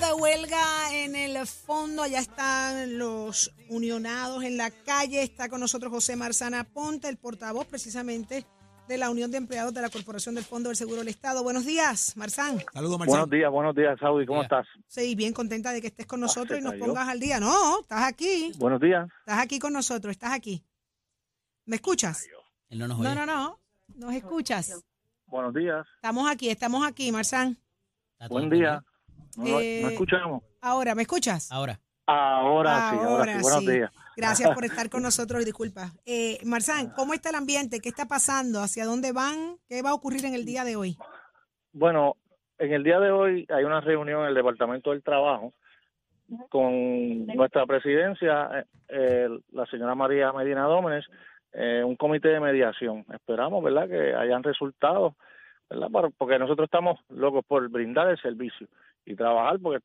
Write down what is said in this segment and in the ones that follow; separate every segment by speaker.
Speaker 1: de huelga en el fondo. Allá están los unionados en la calle. Está con nosotros José Marzana Ponte, el portavoz precisamente de la Unión de Empleados de la Corporación del Fondo del Seguro del Estado. Buenos días, Marzán.
Speaker 2: Saludos, Marzán.
Speaker 3: Buenos días, buenos días, Saudi. ¿Cómo estás?
Speaker 1: Sí, bien contenta de que estés con nosotros y nos
Speaker 3: cayó.
Speaker 1: pongas al día. No, estás aquí.
Speaker 3: Buenos días.
Speaker 1: Estás aquí con nosotros, estás aquí. ¿Me escuchas?
Speaker 2: Él no nos
Speaker 1: No,
Speaker 2: oye.
Speaker 1: no, no. ¿Nos escuchas?
Speaker 3: Buenos días.
Speaker 1: Estamos aquí, estamos aquí, Marzán.
Speaker 3: Buen
Speaker 2: bien.
Speaker 3: día.
Speaker 1: Eh,
Speaker 3: no escuchamos.
Speaker 1: Ahora, ¿me escuchas?
Speaker 2: Ahora,
Speaker 3: Ahora, sí, ahora sí. Buenos
Speaker 1: sí.
Speaker 3: días.
Speaker 1: Gracias por estar con nosotros y disculpa. Eh, Marzán, ¿cómo está el ambiente? ¿Qué está pasando? ¿Hacia dónde van? ¿Qué va a ocurrir en el día de hoy?
Speaker 3: Bueno, en el día de hoy hay una reunión en el Departamento del Trabajo con nuestra presidencia, eh, la señora María Medina Dómenes, eh, un comité de mediación. Esperamos, ¿verdad?, que hayan resultados, ¿verdad?, Para- porque nosotros estamos locos por brindar el servicio y trabajar porque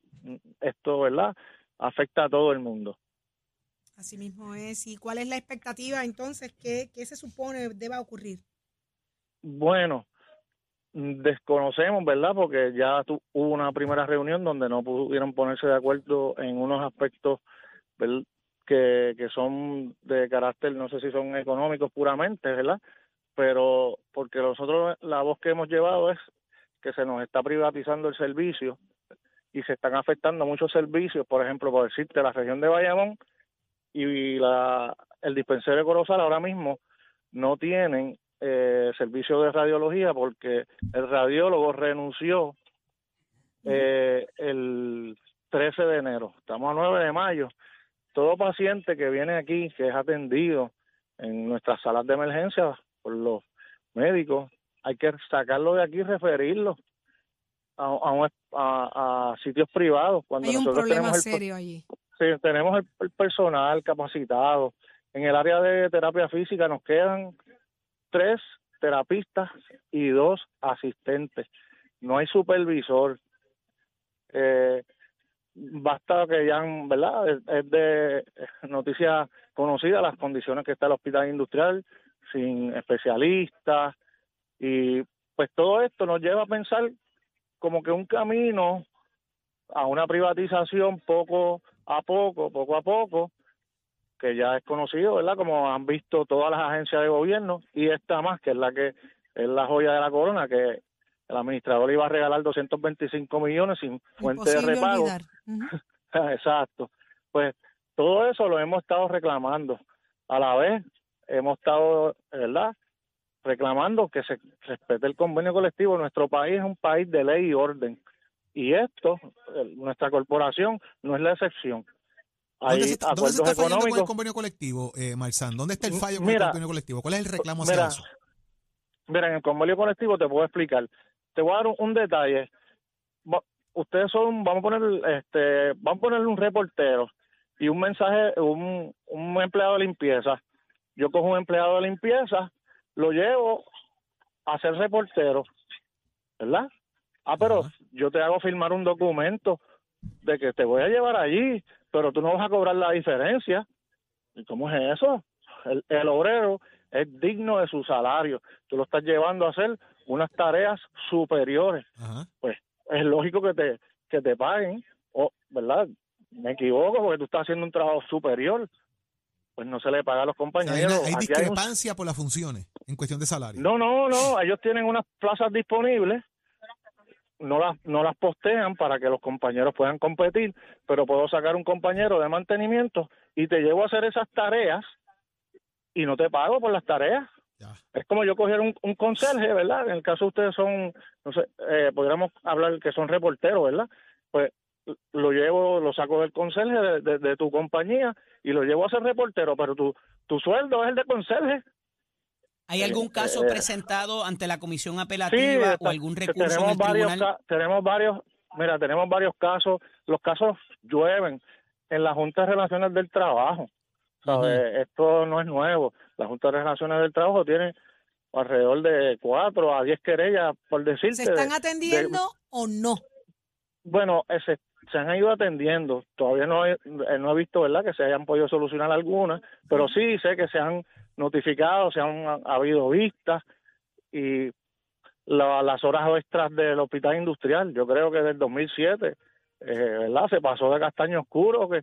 Speaker 3: esto, ¿verdad?, afecta a todo el mundo.
Speaker 1: Así mismo es. ¿Y cuál es la expectativa entonces? ¿Qué, qué se supone deba ocurrir?
Speaker 3: Bueno, desconocemos, ¿verdad? Porque ya tu- hubo una primera reunión donde no pudieron ponerse de acuerdo en unos aspectos que, que son de carácter, no sé si son económicos puramente, ¿verdad? Pero porque nosotros la voz que hemos llevado es que se nos está privatizando el servicio y se están afectando muchos servicios, por ejemplo, por decirte, la región de Bayamón y la, el dispensario de Corozal ahora mismo no tienen eh, servicio de radiología porque el radiólogo renunció eh, el 13 de enero. Estamos a 9 de mayo. Todo paciente que viene aquí, que es atendido en nuestras salas de emergencia por los médicos, hay que sacarlo de aquí y referirlo a, a, un- a- a sitios privados. Cuando
Speaker 1: Hay un
Speaker 3: nosotros
Speaker 1: problema
Speaker 3: tenemos el,
Speaker 1: serio allí.
Speaker 3: Sí, tenemos el, el personal capacitado. En el área de terapia física nos quedan tres terapistas y dos asistentes. No hay supervisor. Eh, basta que ya, ¿verdad? Es, es de noticia conocida las condiciones que está el hospital industrial, sin especialistas. Y pues todo esto nos lleva a pensar como que un camino a una privatización poco a poco, poco a poco, que ya es conocido, ¿verdad? Como han visto todas las agencias de gobierno y esta más, que es la que es la joya de la corona, que el administrador iba a regalar 225 millones sin fuente de repago. Exacto. Pues todo eso lo hemos estado reclamando. A la vez hemos estado, ¿verdad? Reclamando que se respete el convenio colectivo. Nuestro país es un país de ley y orden. Y esto, nuestra corporación, no es la excepción. Hay
Speaker 2: ¿dónde se, está, dónde se
Speaker 3: acuerdos
Speaker 2: está fallando con el convenio colectivo, eh, Marzán? ¿Dónde está el fallo con
Speaker 3: Mira,
Speaker 2: el convenio colectivo? ¿Cuál es el reclamo hacia
Speaker 3: Mira,
Speaker 2: eso?
Speaker 3: mira, en el convenio colectivo te puedo explicar. Te voy a dar un, un detalle. Ustedes son, vamos a poner, este, vamos a ponerle un reportero y un mensaje, un, un empleado de limpieza. Yo cojo un empleado de limpieza, lo llevo a ser reportero, ¿verdad? Ah, pero yo te hago firmar un documento de que te voy a llevar allí, pero tú no vas a cobrar la diferencia. ¿Y cómo es eso? El, el obrero es digno de su salario. Tú lo estás llevando a hacer unas tareas superiores. Pues es lógico que te, que te paguen, o, ¿verdad? Me equivoco porque tú estás haciendo un trabajo superior. Pues no se le paga a los
Speaker 2: O sea, hay,
Speaker 3: compañeros.
Speaker 2: hay
Speaker 3: Aquí hay un-
Speaker 2: discrepancia por las funciones en cuestión de salario.
Speaker 3: no, no, no, ellos tienen unas plazas disponibles, no las, no las postean para que los compañeros puedan competir, pero puedo sacar un compañero de mantenimiento y te llevo a hacer esas tareas y no te pago por las tareas.
Speaker 2: Ya.
Speaker 3: Es como yo cogiera un, un conserje, ¿verdad? En el caso de ustedes son, no sé, eh, podríamos hablar que son reporteros, ¿verdad? Pues lo llevo, lo saco del conserje de, tu compañía y lo llevo a ser reportero, pero tu, tu sueldo es el de conserje.
Speaker 4: ¿Hay algún caso eh, presentado ante la comisión apelativa o algún recurso
Speaker 3: tenemos
Speaker 4: en el
Speaker 3: varios, Tenemos varios, mira, tenemos varios casos. Los casos llueven en la Junta de Relaciones del Trabajo. Esto no es nuevo. La Junta de Relaciones del Trabajo tiene alrededor de cuatro a diez querellas, por decirte.
Speaker 1: ¿Se están atendiendo o no?
Speaker 3: Bueno, se, se, han ido atendiendo. Todavía no he, eh, no he visto, ¿verdad?, que se hayan podido solucionar algunas, pero sí sé que se han notificado, se han habido vistas y las horas extras del hospital industrial. Yo creo que desde el 2007, eh, ¿verdad? Se pasó de castaño oscuro, que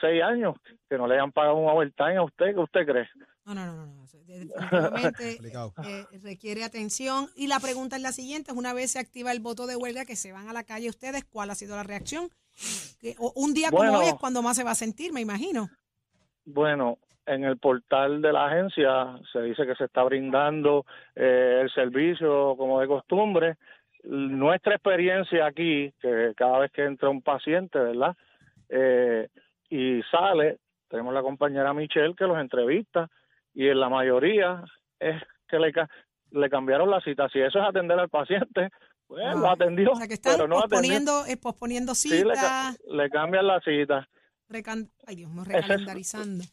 Speaker 3: seis años, que no le hayan pagado un overtime a usted, ¿qué usted cree?
Speaker 1: No, no, no, no. Definitivamente eh, requiere atención. Y la pregunta es la siguiente: una vez se activa el voto de huelga, que se van a la calle ustedes, ¿cuál ha sido la reacción? un día como hoy es cuando más se va a sentir, me imagino.
Speaker 3: Bueno, en el portal de la agencia se dice que se está brindando eh, el servicio como de costumbre. Nuestra experiencia aquí, que cada vez que entra un paciente, ¿verdad? Eh, y sale, tenemos la compañera Michelle que los entrevista y en la mayoría es que le, le cambiaron la cita. Si eso es atender al paciente, pues lo ah, atendió.
Speaker 1: O sea que están pero no posponiendo, eh, posponiendo cita.
Speaker 3: Sí, le, cambian la cita.
Speaker 1: Ay Dios, no recalendarizando.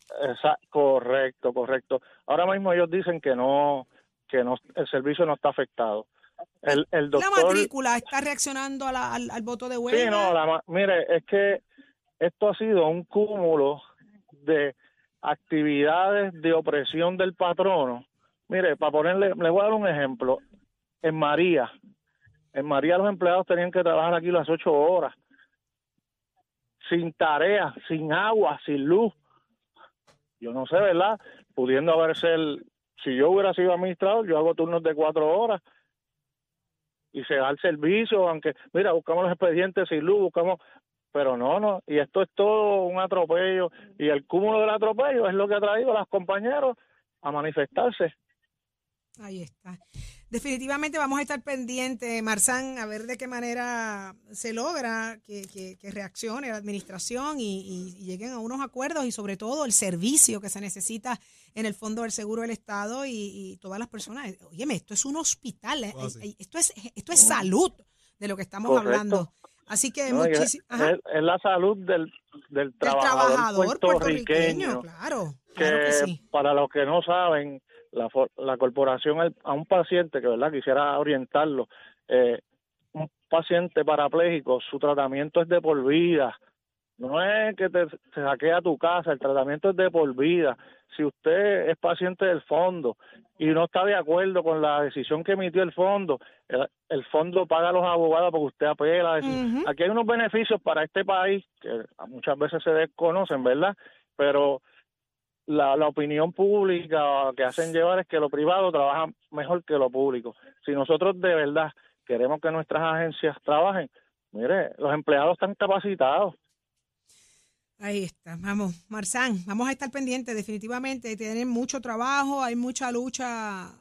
Speaker 3: correcto, correcto. Ahora mismo ellos dicen que no, que no, el servicio no está afectado. El, el doctor,
Speaker 1: la matrícula está reaccionando al, al, voto de huelga.
Speaker 3: Sí, no, la, mire, es que esto ha sido un cúmulo de actividades de opresión del patrono. Mire, para ponerle, le voy a dar un ejemplo. En María, en María los empleados tenían que trabajar aquí las ocho horas, sin tarea, sin agua, sin luz. Yo no sé, ¿verdad? Pudiendo haberse el, si yo hubiera sido administrador, yo hago turnos de cuatro horas y se da el servicio, aunque, mira, buscamos los expedientes sin luz, buscamos pero no, no, y esto es todo un atropello, y el cúmulo del atropello es lo que ha traído a los compañeros a manifestarse.
Speaker 1: Ahí está. Definitivamente vamos a estar pendientes, Marzán, a ver de qué manera se logra que, que, reaccione la administración y, lleguen a unos acuerdos y sobre todo el servicio que se necesita en el Fondo del Seguro del Estado y, todas las personas. Óyeme, esto es un hospital, eh, esto, es, esto es salud de lo que estamos hablando. Así que
Speaker 3: Es, la salud del, del, trabajador, puertorriqueño,
Speaker 1: claro,
Speaker 3: que, para los que no saben, la, la corporación a un paciente que verdad quisiera orientarlo, eh, un paciente parapléjico, su tratamiento es de por vida, no es que te, te saquea tu casa, el tratamiento es de por vida. Si usted es paciente del fondo y no está de acuerdo con la decisión que emitió el fondo, el, fondo paga a los abogados porque usted apela. Aquí hay unos beneficios para este país que muchas veces se desconocen, ¿verdad? Pero la, la opinión pública que hacen llevar es que lo privado trabaja mejor que lo público. Si nosotros de verdad queremos que nuestras agencias trabajen, mire, los empleados están capacitados
Speaker 1: Ahí está, vamos, Marzán, vamos a estar pendientes definitivamente, tienen mucho trabajo, hay mucha lucha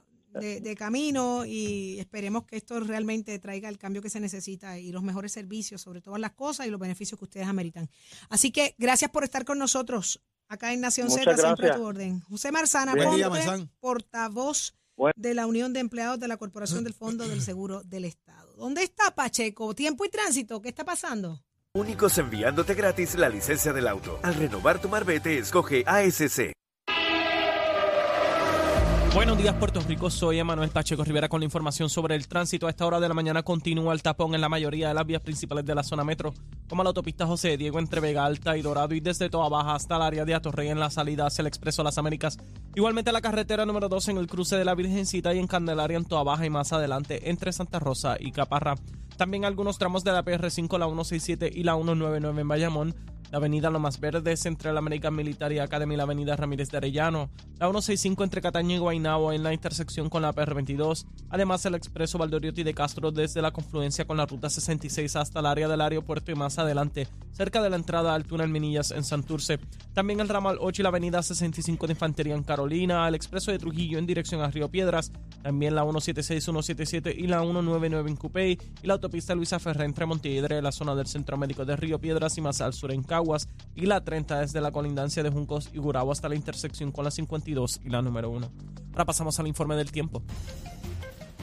Speaker 1: de, camino y esperemos que esto realmente traiga el cambio que se necesita y los mejores servicios sobre todas las cosas y los beneficios que ustedes ameritan. Así que gracias por estar con nosotros acá en Nación Z, siempre a tu orden. José Marzana, portavoz de la Unión de Empleados de la Corporación del Fondo del Seguro del Estado. ¿Dónde está Pacheco? ¿Tiempo y tránsito? ¿Qué está pasando?
Speaker 5: Únicos enviándote gratis la licencia del auto. Al renovar tu marbete, escoge ASC.
Speaker 6: Buenos días, Puerto Rico. Soy Emanuel Pacheco Rivera con la información sobre el tránsito. A esta hora de la mañana continúa el tapón en la mayoría de las vías principales de la zona metro, como la autopista José Diego entre Vega Alta y Dorado y desde Toa Baja hasta el área de Atorrey en la salida hacia el Expreso Las Américas. Igualmente la carretera número 2 en el cruce de la Virgencita y en Candelaria en Toa Baja y más adelante entre Santa Rosa y Caparra. También algunos tramos de la PR5, la 167 y la 199 en Bayamón, la avenida Lomas Verdes entre la American Military Academy y la avenida Ramírez de Arellano, la 165 entre Cataño y Guaynabo en la intersección con la PR22, además el expreso Valdoriotti de Castro desde la confluencia con la ruta 66 hasta el área del aeropuerto y más adelante, cerca de la entrada al túnel Minillas en Santurce. También el ramal 8 y la avenida 65 de Infantería en Carolina, el expreso de Trujillo en dirección a Río Piedras, también la 176, 177 y la 199 en Cupey y la autopista Luisa Ferré entre Montiedre, la zona del Centro Médico de Río Piedras y más al sur en Caguas, y la 30 desde la colindancia de Juncos y Gurabo hasta la intersección con la 52 y la número 1. Ahora pasamos al informe del tiempo.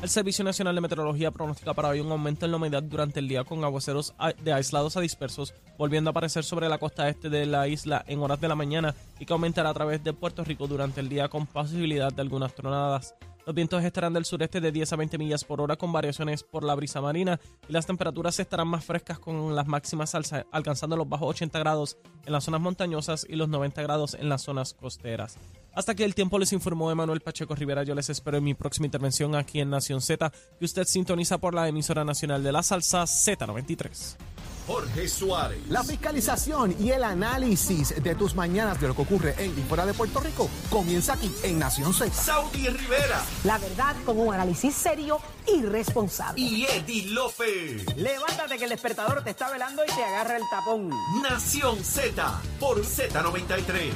Speaker 6: El Servicio Nacional de Meteorología pronostica para hoy un aumento en la humedad durante el día con aguaceros de aislados a dispersos, volviendo a aparecer sobre la costa este de la isla en horas de la mañana y que aumentará a través de Puerto Rico durante el día con posibilidad de algunas tronadas. Los vientos estarán del sureste de 10 a 20 millas por hora con variaciones por la brisa marina y las temperaturas estarán más frescas con las máximas alcanzando los bajos 80 grados en las zonas montañosas y los 90 grados en las zonas costeras. Hasta que el tiempo les informó Emanuel Pacheco Rivera, yo les espero en mi próxima intervención aquí en Nación Z, que usted sintoniza por la emisora nacional de la salsa Z93.
Speaker 7: Jorge Suárez. La fiscalización y el análisis de tus mañanas de lo que ocurre en y fuera de Puerto Rico comienza aquí en Nación Z.
Speaker 8: Saudi Rivera. La verdad con un análisis serio y responsable.
Speaker 7: Y Eddie López.
Speaker 9: Levántate que el despertador te está velando y te agarra el tapón.
Speaker 7: Nación Z por Z93.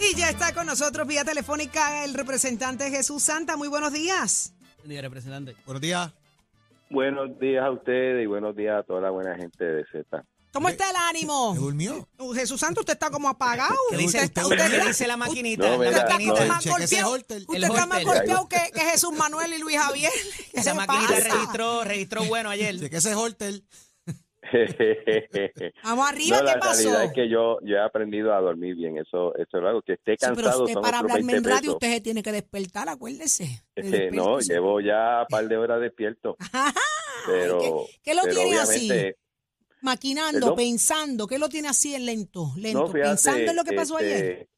Speaker 1: Y ya está con nosotros vía telefónica el representante Jesús Santa. Muy buenos días.
Speaker 4: Buen día, representante.
Speaker 2: Buenos días.
Speaker 10: Buenos días a ustedes y buenos días a toda la buena gente de Z.
Speaker 1: ¿Cómo está el ánimo?
Speaker 2: durmió?
Speaker 1: Uh, Jesús Santo, usted está como apagado.
Speaker 4: ¿Qué dice,
Speaker 1: usted,
Speaker 4: usted, usted, dice la maquinita?
Speaker 10: No,
Speaker 1: usted
Speaker 10: mira,
Speaker 1: está
Speaker 10: no,
Speaker 1: como más golpeado, usted está más golpeado que, que Jesús Manuel y Luis Javier. ¿Qué
Speaker 4: Esa maquinita
Speaker 1: pasa?
Speaker 4: registró, registró bueno ayer.
Speaker 2: Cheque ese holter.
Speaker 1: Vamos arriba,
Speaker 10: no,
Speaker 1: ¿qué
Speaker 10: la
Speaker 1: pasó?
Speaker 10: realidad es que yo, yo he aprendido a dormir bien. Eso, eso es algo que esté
Speaker 1: Sí, pero
Speaker 10: cansado.
Speaker 1: usted
Speaker 10: son
Speaker 1: para
Speaker 10: otros
Speaker 1: hablarme
Speaker 10: 20
Speaker 1: en radio,
Speaker 10: pesos.
Speaker 1: usted se tiene que despertar, acuérdese.
Speaker 10: Eh, no, llevo ya un par de horas despierto. Pero,
Speaker 1: ¿Qué, qué lo
Speaker 10: pero
Speaker 1: tiene así? Maquinando,
Speaker 10: Perdón.
Speaker 1: pensando. ¿Qué lo tiene así en lento? Lento.
Speaker 10: no, fíjate,
Speaker 1: pensando en lo que pasó
Speaker 10: este,
Speaker 1: ayer.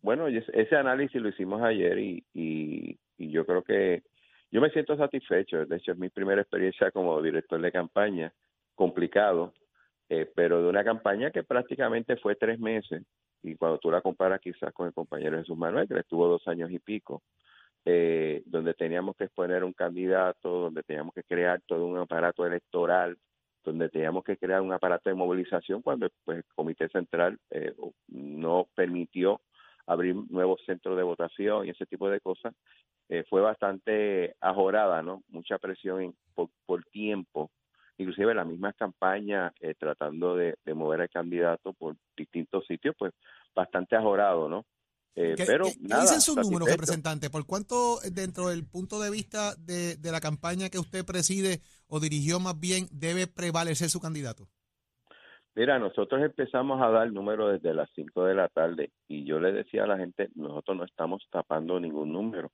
Speaker 10: Bueno, y ese- ese análisis lo hicimos ayer y, y, y yo creo que yo me siento satisfecho. De hecho, es mi primera experiencia como director de campaña, complicado, eh, pero de una campaña que prácticamente fue tres meses. Y cuando tú la comparas quizás con el compañero Jesús Manuel, que estuvo dos años y pico, eh, donde teníamos que exponer un candidato, donde teníamos que crear todo un aparato electoral, donde teníamos que crear un aparato de movilización cuando pues, el Comité Central eh, no permitió abrir nuevos centros de votación y ese tipo de cosas, fue bastante ajorada, ¿no? Mucha presión por, por tiempo, inclusive las mismas campañas eh, tratando de, de mover al candidato por distintos sitios, pues bastante ajorado, ¿no? Eh,
Speaker 2: ¿Qué,
Speaker 10: pero
Speaker 2: qué-
Speaker 10: nada,
Speaker 2: dicen sus números, representante? ¿Por cuánto, dentro del punto de vista de, de la campaña que usted preside o dirigió más bien, debe prevalecer su candidato?
Speaker 10: Mira, nosotros empezamos a dar números desde las 5 de la tarde y yo le decía a la gente, nosotros no estamos tapando ningún número.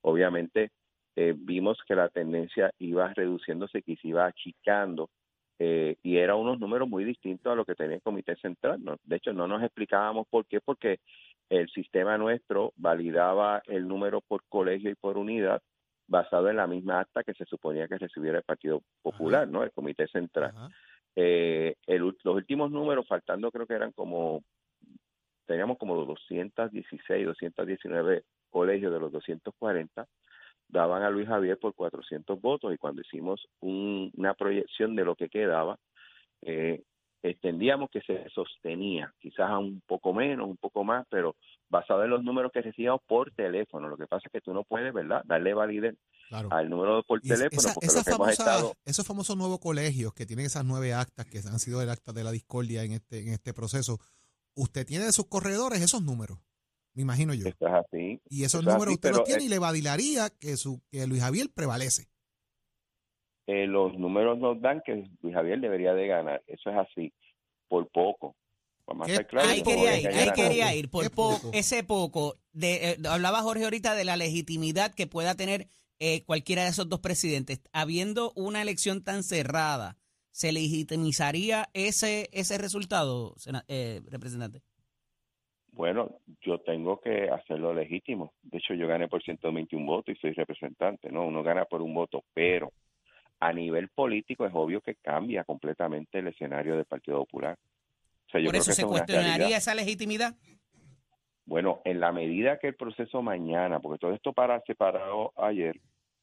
Speaker 10: Obviamente eh, vimos que la tendencia iba reduciéndose, que se iba achicando eh, y eran unos números muy distintos a lo que tenía el Comité Central. ¿no? De hecho, no nos explicábamos por qué, porque el sistema nuestro validaba el número por colegio y por unidad basado en la misma acta que se suponía que recibiera el Partido Popular, ¿no? El Comité Central. Eh, el los últimos números, faltando creo que eran como, teníamos como 216, 219 colegios de los 240, daban a Luis Javier por 400 votos y cuando hicimos un- una proyección de lo que quedaba, eh, entendíamos que se sostenía, quizás a un poco menos, un poco más, pero basado en los números que recibíamos por teléfono. Lo que pasa es que tú no puedes, ¿verdad?, darle validez
Speaker 2: Claro.
Speaker 10: al número por teléfono,
Speaker 2: esa-
Speaker 10: porque
Speaker 2: esa
Speaker 10: lo que hemos estado...
Speaker 2: Esos famosos nuevos colegios que tienen esas nueve actas que han sido el acta de la discordia en este, en este proceso, usted tiene de sus corredores esos números, me imagino yo.
Speaker 10: Esto es así.
Speaker 2: Y esos
Speaker 10: Eso es
Speaker 2: números
Speaker 10: así,
Speaker 2: usted los tiene y le validaría que, su, que Luis Javier prevalece.
Speaker 10: eh, los números nos dan que Luis Javier debería de ganar. Eso es así, por poco. Vamos a
Speaker 2: ¿Qué
Speaker 10: estar claros.
Speaker 4: Ahí quería ir, ahí quería ir, por poco,
Speaker 2: poco.
Speaker 4: ese poco. De, eh, hablaba Jorge ahorita de la legitimidad que pueda tener eh, cualquiera de esos dos presidentes. Habiendo una elección tan cerrada, ¿se legitimizaría ese, ese resultado, eh, representante?
Speaker 10: Bueno, yo tengo que hacerlo legítimo. De hecho, yo gané por 121 votos y soy representante, ¿no? Uno gana por un voto, pero a nivel político es obvio que cambia completamente el escenario del Partido Popular. O sea, yo
Speaker 4: Por eso se
Speaker 10: es
Speaker 4: cuestionaría esa legitimidad.
Speaker 10: Bueno, en la medida que el proceso mañana, porque todo esto para separado ayer,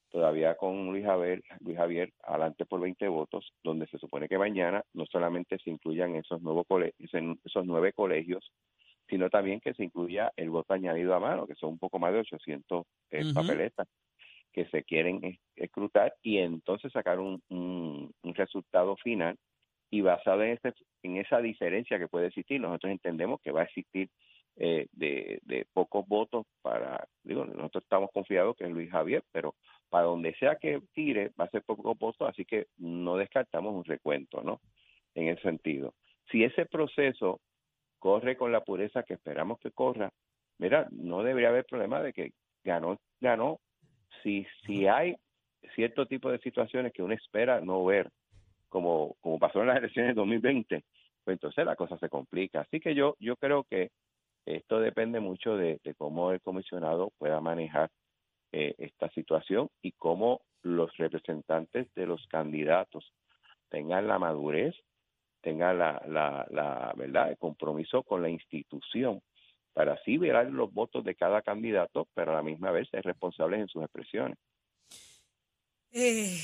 Speaker 10: todavía con Luis Javier, Luis Javier adelante por 20 votos, donde se supone que mañana no solamente se incluyan esos nuevos esos nueve colegios, sino también que se incluya el voto añadido a mano, que son un poco más de 800 eh, papeletas que se quieren es- escrutar y entonces sacar un, un- un resultado final y basado en, ese, en esa diferencia que puede existir, nosotros entendemos que va a existir eh, de, de pocos votos para, digo, nosotros estamos confiados que es Luis Javier, pero para donde sea que tire va a ser pocos votos, así que no descartamos un recuento, ¿no? En ese sentido. Si ese proceso corre con la pureza que esperamos que corra, mira, no debería haber problema de que ganó, ganó. Si, si hay cierto tipo de situaciones que uno espera no ver, como, como pasó en las elecciones de 2020, pues entonces la cosa se complica. Así que yo, yo creo que esto depende mucho de, de cómo el comisionado pueda manejar eh, esta situación y cómo los representantes de los candidatos tengan la madurez, tengan la, la, la verdad, el compromiso con la institución para así ver los votos de cada candidato, pero a la misma vez ser responsables en sus expresiones.
Speaker 1: Eh,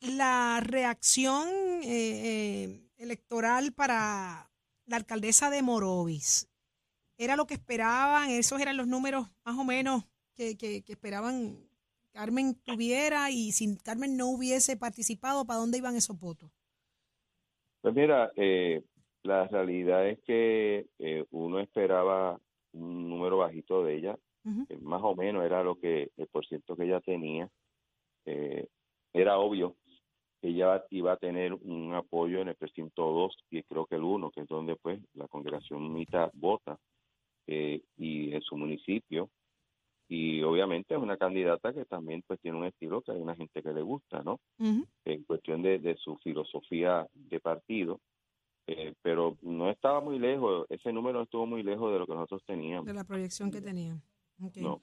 Speaker 1: la reacción eh, eh, electoral para la alcaldesa de Morovis era lo que esperaban, esos eran los números más o menos que, que- que esperaban Carmen tuviera y si Carmen no hubiese participado, ¿para dónde iban esos votos?
Speaker 10: Pues mira, eh, la realidad es que eh, uno esperaba un número bajito de ella, eh, más o menos era lo que el porciento que ella tenía. Eh, era obvio que ella iba a tener un apoyo en el precinto 2 y creo que el 1, que es donde pues la congregación mitad vota eh, y en su municipio y obviamente es una candidata que también pues tiene un estilo que hay una gente que le gusta, ¿no? en cuestión de, de su filosofía de partido, eh, pero no estaba muy lejos, ese número estuvo muy lejos de lo que nosotros teníamos.
Speaker 1: De la proyección que tenían. Ok.
Speaker 10: No.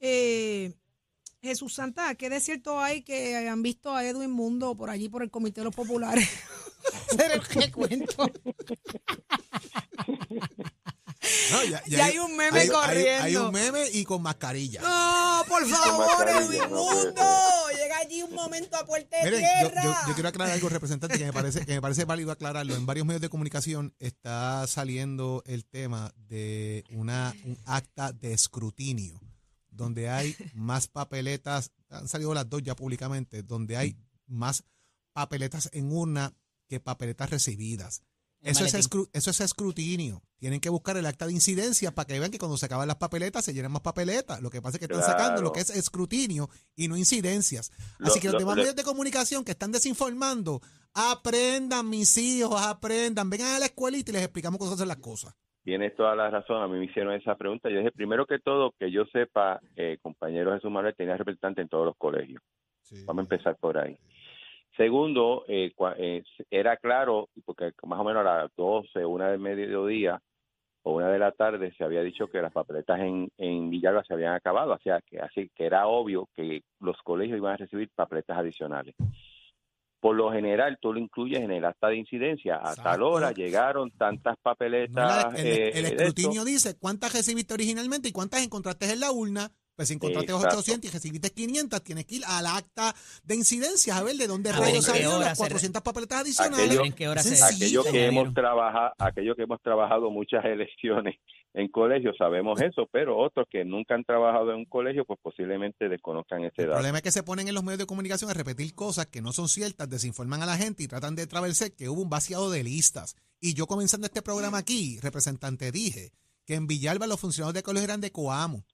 Speaker 1: Eh, Jesús Santa, ¿qué de cierto hay que han visto a Edwin Mundo por allí por el Comité de los Populares? Hacer el recuento.
Speaker 2: No,
Speaker 1: Ya hay un meme
Speaker 2: hay- hay-
Speaker 1: corriendo.
Speaker 2: Hay, un meme y con mascarilla.
Speaker 1: No, por favor, Edwin
Speaker 2: no.
Speaker 1: Llega allí un momento a puerta de
Speaker 2: Miren, yo,
Speaker 1: tierra.
Speaker 2: yo- yo quiero aclarar algo, representante, que me parece que me parece válido aclararlo. En varios medios de comunicación está saliendo el tema de una un acta de escrutinio, donde hay más papeletas, han salido las dos ya públicamente, donde hay más papeletas en urna que papeletas recibidas. Eso es, eso es escrutinio. Tienen que buscar el acta de incidencia para que vean que cuando se acaban las papeletas se llenan más papeletas. Lo que pasa es que están sacando lo que es escrutinio y no incidencias.
Speaker 10: Lo-
Speaker 2: Así que los
Speaker 10: lo-
Speaker 2: demás
Speaker 10: lo-
Speaker 2: medios de comunicación que están desinformando, aprendan, mis hijos, aprendan. Vengan a la escuelita y les explicamos cómo se hacen las cosas.
Speaker 10: Tienes toda la razón, a mí me hicieron esa pregunta. Yo dije, primero que todo, que yo sepa, eh, compañero Jesús Manuel tenía representante en todos los colegios. Vamos a empezar por ahí. Segundo, eh, eh, era claro, porque más o menos a las 12, una del mediodía o una de la tarde se había dicho que las papeletas en, en Villalba se habían acabado, o sea, que así que era obvio que los colegios iban a recibir papeletas adicionales. Por lo general, tú lo incluyes en el acta de incidencia. A tal hora llegaron tantas papeletas.
Speaker 2: el,
Speaker 10: eh,
Speaker 2: el
Speaker 10: de
Speaker 2: escrutinio dice cuántas recibiste originalmente y cuántas encontraste en la urna. Pues si encontraste
Speaker 10: Exacto.
Speaker 2: 800 y recibiste 500, tienes que ir al acta de incidencias a ver de dónde rayos salieron las
Speaker 10: se-
Speaker 2: 400 papeletas adicionales.
Speaker 10: aquello, que hemos trabajado, aquello que hemos trabajado muchas elecciones en colegios sabemos eso, pero otros que nunca han trabajado en un colegio, pues posiblemente desconozcan ese
Speaker 2: El
Speaker 10: dato.
Speaker 2: problema es que se ponen en los medios de comunicación a repetir cosas que no son ciertas, desinforman a la gente y tratan de traversar que hubo un vaciado de listas. Y yo comenzando este programa aquí, representante, dije que en Villalba los funcionarios de colegio eran de Coamo,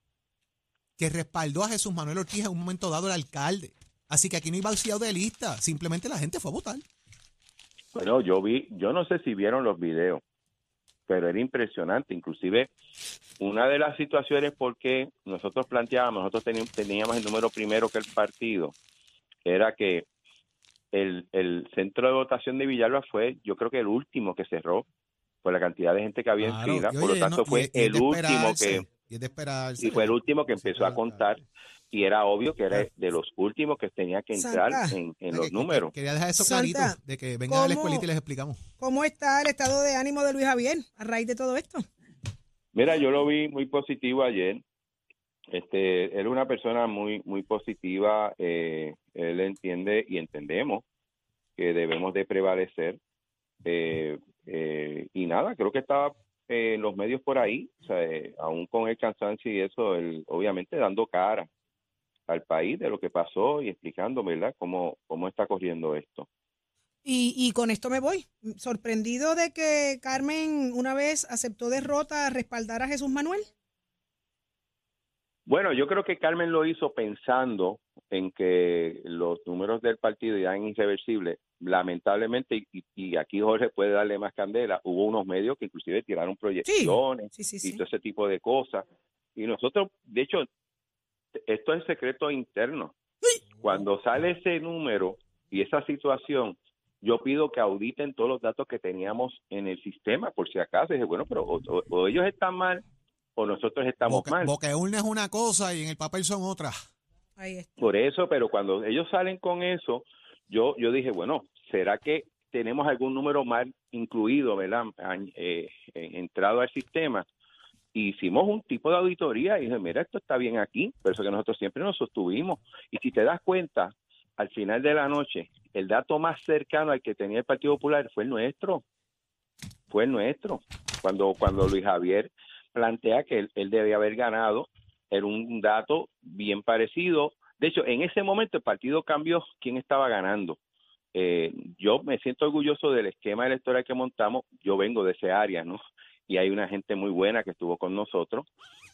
Speaker 2: que respaldó a Jesús Manuel Ortiz en un momento dado el alcalde. Así que aquí no hay vaciado de listas, simplemente la gente fue a votar.
Speaker 10: Bueno, yo vi, yo no sé si vieron los videos, pero era impresionante. Inclusive, una de las situaciones porque nosotros planteábamos, nosotros teníamos, teníamos el número primero que el partido, era que el, el centro de votación de Villalba fue, yo creo que el último que cerró, por la cantidad de gente que había
Speaker 2: Claro,
Speaker 10: en fila, por lo tanto
Speaker 2: no,
Speaker 10: fue
Speaker 2: y
Speaker 10: el último que
Speaker 2: Y es de esperarse.
Speaker 10: y fue el último que empezó a contar. y era obvio que era de los últimos que tenía que entrar
Speaker 1: Santa.
Speaker 10: en, los
Speaker 2: que-
Speaker 10: números.
Speaker 2: Quería dejar eso
Speaker 1: Santa,
Speaker 2: clarito, de que vengan a la
Speaker 1: ¿cómo-
Speaker 2: escuelita y les explicamos.
Speaker 1: ¿Cómo está el estado de ánimo de Luis Javier a raíz de todo esto?
Speaker 10: Mira, yo lo vi muy positivo ayer. Este, él es una persona muy, muy positiva. eh, él entiende y entendemos que debemos de prevalecer. eh, eh, y nada, creo que estaba eh, los medios por ahí, o eh, aún con el cansancio y eso, él obviamente dando cara al país de lo que pasó y explicando, ¿verdad?, cómo, cómo está corriendo esto.
Speaker 1: Y, y con esto me voy. Sorprendido de que Carmen una vez aceptó derrota a respaldar a Jesús Manuel.
Speaker 10: Bueno, yo creo que Carmen lo hizo pensando en que los números del partido eran irreversibles. Lamentablemente, y, y aquí Jorge puede darle más candela, hubo unos medios que inclusive tiraron proyecciones
Speaker 1: Sí, sí,
Speaker 10: y todo ese tipo de cosas. Y nosotros, de hecho, esto es secreto interno. Cuando sale ese número y esa situación, yo pido que auditen todos los datos que teníamos en el sistema, por si acaso. Y dije, bueno, pero o ellos están mal o nosotros estamos
Speaker 2: Boca,
Speaker 10: mal.
Speaker 2: boca urna es una cosa y en el papel son otras.
Speaker 1: Ahí está.
Speaker 10: Por eso, pero cuando ellos salen con eso, yo, yo dije, bueno, ¿será que tenemos algún número mal incluido, ¿verdad? Eh, eh, entrado al sistema. Hicimos un tipo de auditoría y dije, mira, esto está bien aquí, pero eso que nosotros siempre nos sostuvimos. Y si te das cuenta, al final de la noche, el dato más cercano al que tenía el Partido Popular fue el nuestro. Fue el nuestro. Cuando, cuando Luis Javier plantea que él, él debe haber ganado, era un dato bien parecido. De hecho, en ese momento el partido cambió quién estaba ganando. Eh, yo me siento orgulloso del esquema electoral que montamos. Yo vengo de ese área, ¿no? Y hay una gente muy buena que estuvo con nosotros.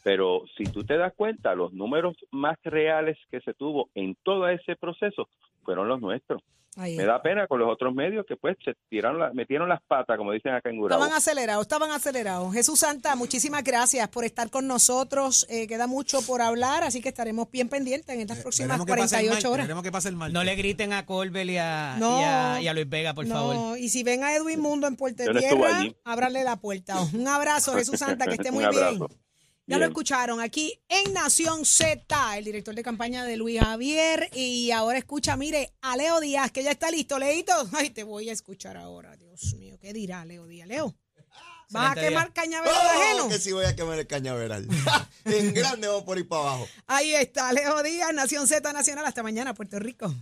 Speaker 10: Pero si tú te das cuenta, los números más reales que se tuvo en todo ese proceso fueron los nuestros.
Speaker 1: Ahí
Speaker 10: Me da pena con los otros medios que pues se tiraron la- metieron las patas, como dicen acá en Gurabo.
Speaker 1: Estaban acelerados, estaban acelerados. Jesús Santa, muchísimas gracias por estar con nosotros. Eh, queda mucho por hablar, así que estaremos bien pendientes en estas próximas
Speaker 2: pase el
Speaker 1: 48
Speaker 2: martes,
Speaker 1: horas.
Speaker 2: que pase el.
Speaker 4: No le griten a Colbert y a,
Speaker 1: No.
Speaker 4: y a, y a Luis Vega, por
Speaker 1: no,
Speaker 4: favor.
Speaker 1: y si ven a Edwin Mundo en Puerto Tierra,
Speaker 10: allí.
Speaker 1: ábranle la puerta. Un abrazo, Jesús Santa, que esté muy
Speaker 10: Un
Speaker 1: bien. Ya lo escucharon aquí en Nación Z, el director de campaña de Luis Javier. Y ahora escucha, mire, a Leo Díaz, que ya está listo. Leito, ay, te voy a escuchar ahora. Dios mío, ¿qué dirá Leo Díaz? Leo, ¿vas a quemar cañaveral
Speaker 11: Oh,
Speaker 1: ajeno?
Speaker 11: que sí voy a quemar el cañaveral. en grande vamos por ir para abajo.
Speaker 1: Ahí está, Leo Díaz, Nación Z Nacional. Hasta mañana, Puerto Rico.